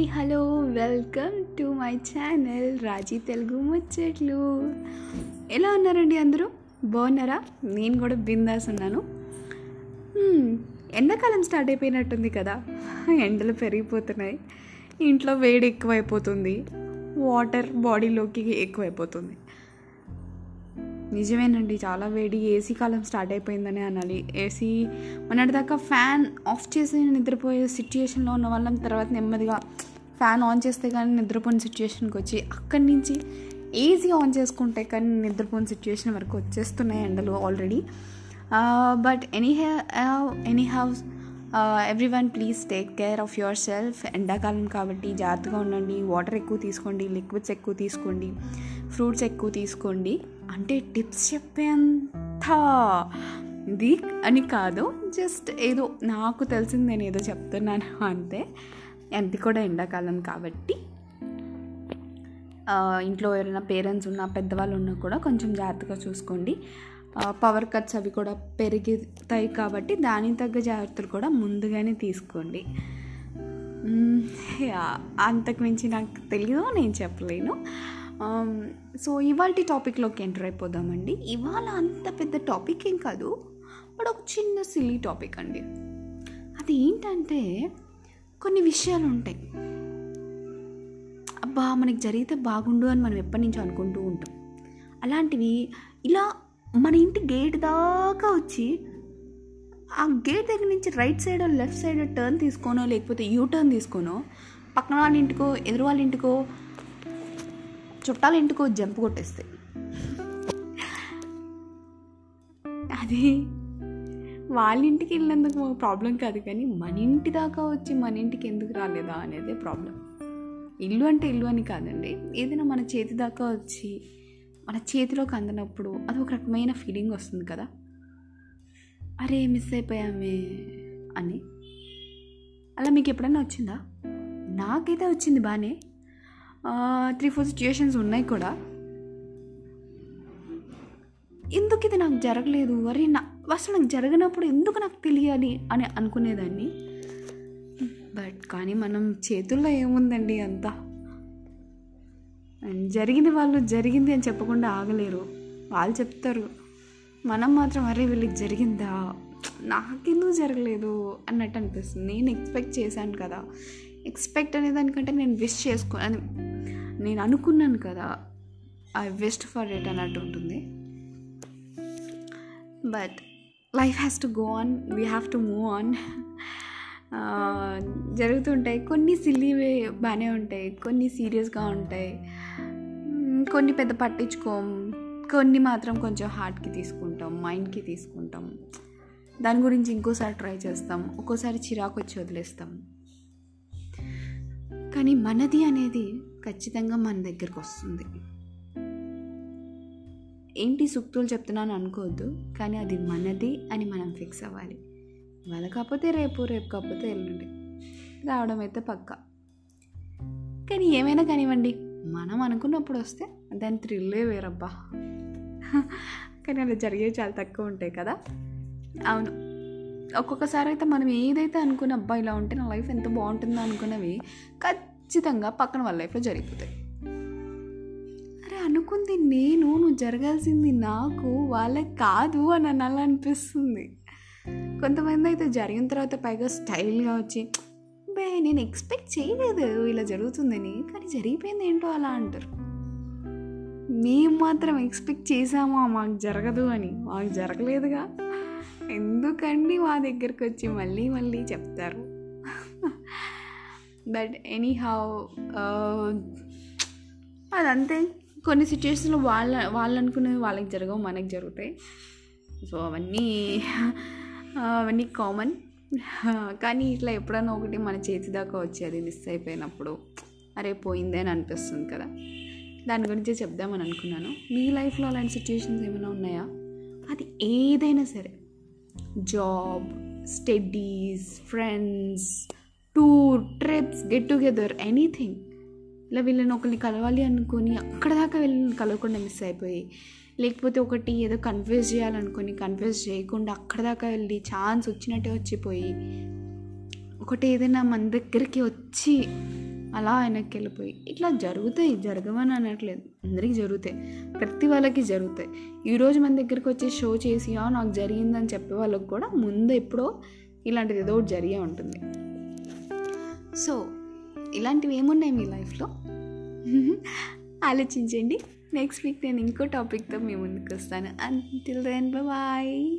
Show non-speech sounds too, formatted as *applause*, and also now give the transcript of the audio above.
Hi hello welcome to my channel Raji Telugu ముచ్చట్లు. ఎలా ఉన్నారండి అందరూ? బాగున్నారా? నేను కూడా బిందాస్ ఉన్నాను. ఎండాకాలం స్టార్ట్ అయిపోయినట్టుంది కదా. ఎండలు పెరిగిపోతున్నాయి. ఇంట్లో వేడి ఎక్కువైపోతుంది. వాటర్ బాడీలోకి ఎక్కువైపోతుంది. నిజమేనండి చాలా వేడి ఏసీ కాలం స్టార్ట్ అయిపోయిందని అనాలి. ఏసీ మొన్నటిదాకా ఫ్యాన్ ఆఫ్ చేసి నిద్రపోయే సిచ్యుయేషన్లో ఉన్న వాళ్ళం తర్వాత నెమ్మదిగా ఫ్యాన్ ఆన్ చేస్తే కానీ నిద్రపోయిన సిచ్యుయేషన్కి వచ్చి అక్కడి నుంచి ఏసీ ఆన్ చేసుకుంటే కానీ నిద్రపోయిన సిచ్యుయేషన్ వరకు వచ్చేస్తున్నాయి ఎండలు already. But any anyhow everyone please take care of yourself ఎండాకాలం కాబట్టి జాగ్రత్తగా ఉండండి. వాటర్ ఎక్కువ తీసుకోండి. లిక్విడ్స్ ఎక్కువ తీసుకోండి. ఫ్రూట్స్ ఎక్కువ తీసుకోండి. అంటే టిప్స్ చెప్పేంత ఇది అని కాదు. జస్ట్ ఏదో నాకు తెలిసింది నేను ఏదో చెప్తున్నాను అంతే. అది కూడా ఎండాకాలం కాబట్టి. Uh, ఇంట్లో ఎవరైనా పేరెంట్స్ ఉన్నా పెద్దవాళ్ళు ఉన్నా కూడా కొంచెం జాగ్రత్తగా చూసుకోండి. పవర్ కట్స్ అవి కూడా పెరుగుతాయి కాబట్టి దానికి తగ్గ జాగ్రత్తలు కూడా ముందుగానే తీసుకోండి. అంతకుమించి అంతకు మించి నాకు తెలియదు నేను చెప్పలేను. సో ఇవాళ టాపిక్లోకి ఎంటర్ అయిపోదామండి. ఇవాళ అంత పెద్ద టాపిక్ ఏం కాదు బట్ ఒక చిన్న సిల్లీ టాపిక్ అండి. అది ఏంటంటే కొన్ని విషయాలు ఉంటాయి. అబ్బా మనకి జరిగితే బాగుండు అని మనం ఎప్పటి నుంచో అనుకుంటూ ఉంటాం. అలాంటివి ఇలా మన ఇంటి గేట్ దాకా వచ్చి ఆ గేట్ దగ్గర నుంచి right side left side turn తీసుకోనో లేకపోతే యూ టర్న్ తీసుకోనో పక్కన వాళ్ళ ఇంటికో ఎదురు వాళ్ళ ఇంటికో చుట్టాల ఇంటికో జంప్ కొట్టేస్తాయి. అది వాళ్ళ ఇంటికి వెళ్ళినందుకు ప్రాబ్లం కాదు కానీ మన ఇంటి దాకా వచ్చి మన ఇంటికి ఎందుకు రాలేదా అనేదే ప్రాబ్లం ఇల్లు అంటే ఇల్లు అని కాదండి. ఏదైనా మన చేతి దాకా వచ్చి మన చేతిలోకి అందినప్పుడు అది ఒక రకమైన ఫీలింగ్ వస్తుంది కదా. అరే మిస్ అయిపోయామే అని. అలా మీకు ఎప్పుడైనా వచ్చిందా? నాకైతే వచ్చింది బాగానే త్రీ ఫోర్ సిచ్యుయేషన్స్ ఉన్నాయి కూడా. ఎందుకు ఇది నాకు జరగలేదు? అరే నా అసలు నాకు జరగనప్పుడు ఎందుకు నాకు తెలియాలి అని అనుకునేదాన్ని. బట్ కానీ మనం చేతుల్లో ఏముందండి అంతా? జరిగింది వాళ్ళు జరిగింది అని చెప్పకుండా ఆగలేరు. వాళ్ళు చెప్తారు మనం మాత్రం అరే వీళ్ళకి జరిగిందా? నాకెందుకు జరగలేదు? అన్నట్టు అనిపిస్తుంది. నేను ఎక్స్పెక్ట్ చేశాను కదా. ఎక్స్పెక్ట్ అనే దానికంటే నేను విష్ చేసుకో అని నేను అనుకున్నాను కదా. ఐ విస్ట్ ఫర్ ఇట్ అన్నట్టు ఉంటుంది. But life has to go on we have to move on జరుగుతుంటాయి కొన్ని సిల్లీవే బాగానే ఉంటాయి. కొన్ని సీరియస్గా ఉంటాయి. కొన్ని పెద్ద పట్టించుకోం కొన్ని మాత్రం కొంచెం హార్ట్కి తీసుకుంటాం మైండ్కి తీసుకుంటాం. దాని గురించి ఇంకోసారి ట్రై చేస్తాం ఒక్కోసారి చిరాకు వచ్చి వదిలేస్తాం. కానీ మనది అనేది ఖచ్చితంగా మన దగ్గరకు వస్తుంది. ఏంటి సూక్తులు చెప్తున్నాను అనుకోవద్దు కానీ అది మనది అని మనం ఫిక్స్ అవ్వాలి. ఇవాళ కాకపోతే రేపు రేపు కాకపోతే ఎల్లుండి. రావడం అయితే పక్క. కానీ ఏమైనా కానివ్వండి మనం అనుకున్నప్పుడు వస్తే దాని థ్రిల్లే వేరబ్బా. కానీ అలా జరిగేవి చాలా తక్కువ ఉంటాయి కదా. అవును. ఒక్కొక్కసారి అయితే మనం ఏదైతే అనుకున్న అబ్బా ఇలా ఉంటే నా లైఫ్ ఎంత బాగుంటుందో అనుకున్నవి ఖచ్చితంగా పక్కన వాళ్ళ లైఫ్లో జరిగిపోతాయి. అరే అనుకుంది నేను నువ్వు జరగాల్సింది నాకు వాళ్ళకి కాదు అని అనాలి అనిపిస్తుంది కొంతమంది అయితే జరిగిన తర్వాత పైగా స్టైల్గా వచ్చి బే నేను ఎక్స్పెక్ట్ చేయలేదు ఇలా జరుగుతుందని కానీ జరిగిపోయింది ఏంటో అలా అంటారు. మేము మాత్రం ఎక్స్పెక్ట్ చేసామా? మాకు జరగదు అని. మాకు జరగలేదుగా. ఎందుకండి మా దగ్గరికి వచ్చి మళ్ళీ మళ్ళీ చెప్తారు? బట్ ఎనీ హౌ అదంతే. కొన్ని సిచ్యువేషన్లో వాళ్ళ వాళ్ళు అనుకునేవి వాళ్ళకి జరగవు మనకి జరుగుతాయి. సో అవన్నీ అవన్నీ కామన్ కానీ ఇట్లా ఎప్పుడైనా ఒకటి మన చేతి దాకా వచ్చి అది మిస్ అయిపోయినప్పుడు అరే పోయిందే అని అనిపిస్తుంది కదా. దాని గురించి చెప్దామని అనుకున్నాను. మీ లైఫ్లో అలాంటి సిచ్యువేషన్స్ ఏమైనా ఉన్నాయా? అది ఏదైనా సరే. Job studies friends tour trips get together anything ఇలా వీళ్ళని ఒకరిని కలవాలి అనుకొని అక్కడ దాకా వీళ్ళని కలవకుండా మిస్ అయిపోయి లేకపోతే ఒకటి ఏదో కన్ఫ్యూజ్ చేయాలనుకొని కన్ఫ్యూజ్ చేయకుండా అక్కడ దాకా వెళ్ళి ఛాన్స్ వచ్చినట్టే వచ్చిపోయి ఒకటి ఏదైనా మన దగ్గరికి వచ్చి అలా వెనక్కి వెళ్ళిపోయి. ఇట్లా జరుగుతాయి జరగమని అనట్లేదు. అందరికీ జరుగుతాయి. ప్రతి వాళ్ళకి జరుగుతాయి. ఈరోజు మన దగ్గరికి వచ్చి షో చేసి "ఆ, నాకు జరిగిందని చెప్పే వాళ్ళకి కూడా ముందు ఎప్పుడో ఇలాంటిది ఏదో ఒకటి జరిగే ఉంటుంది. సో ఇలాంటివి ఏమున్నాయి మీ లైఫ్లో? *laughs* ఆలోచించండి. నెక్స్ట్ వీక్ నేను ఇంకో టాపిక్తో మీ ముందుకు వస్తాను. Until then bye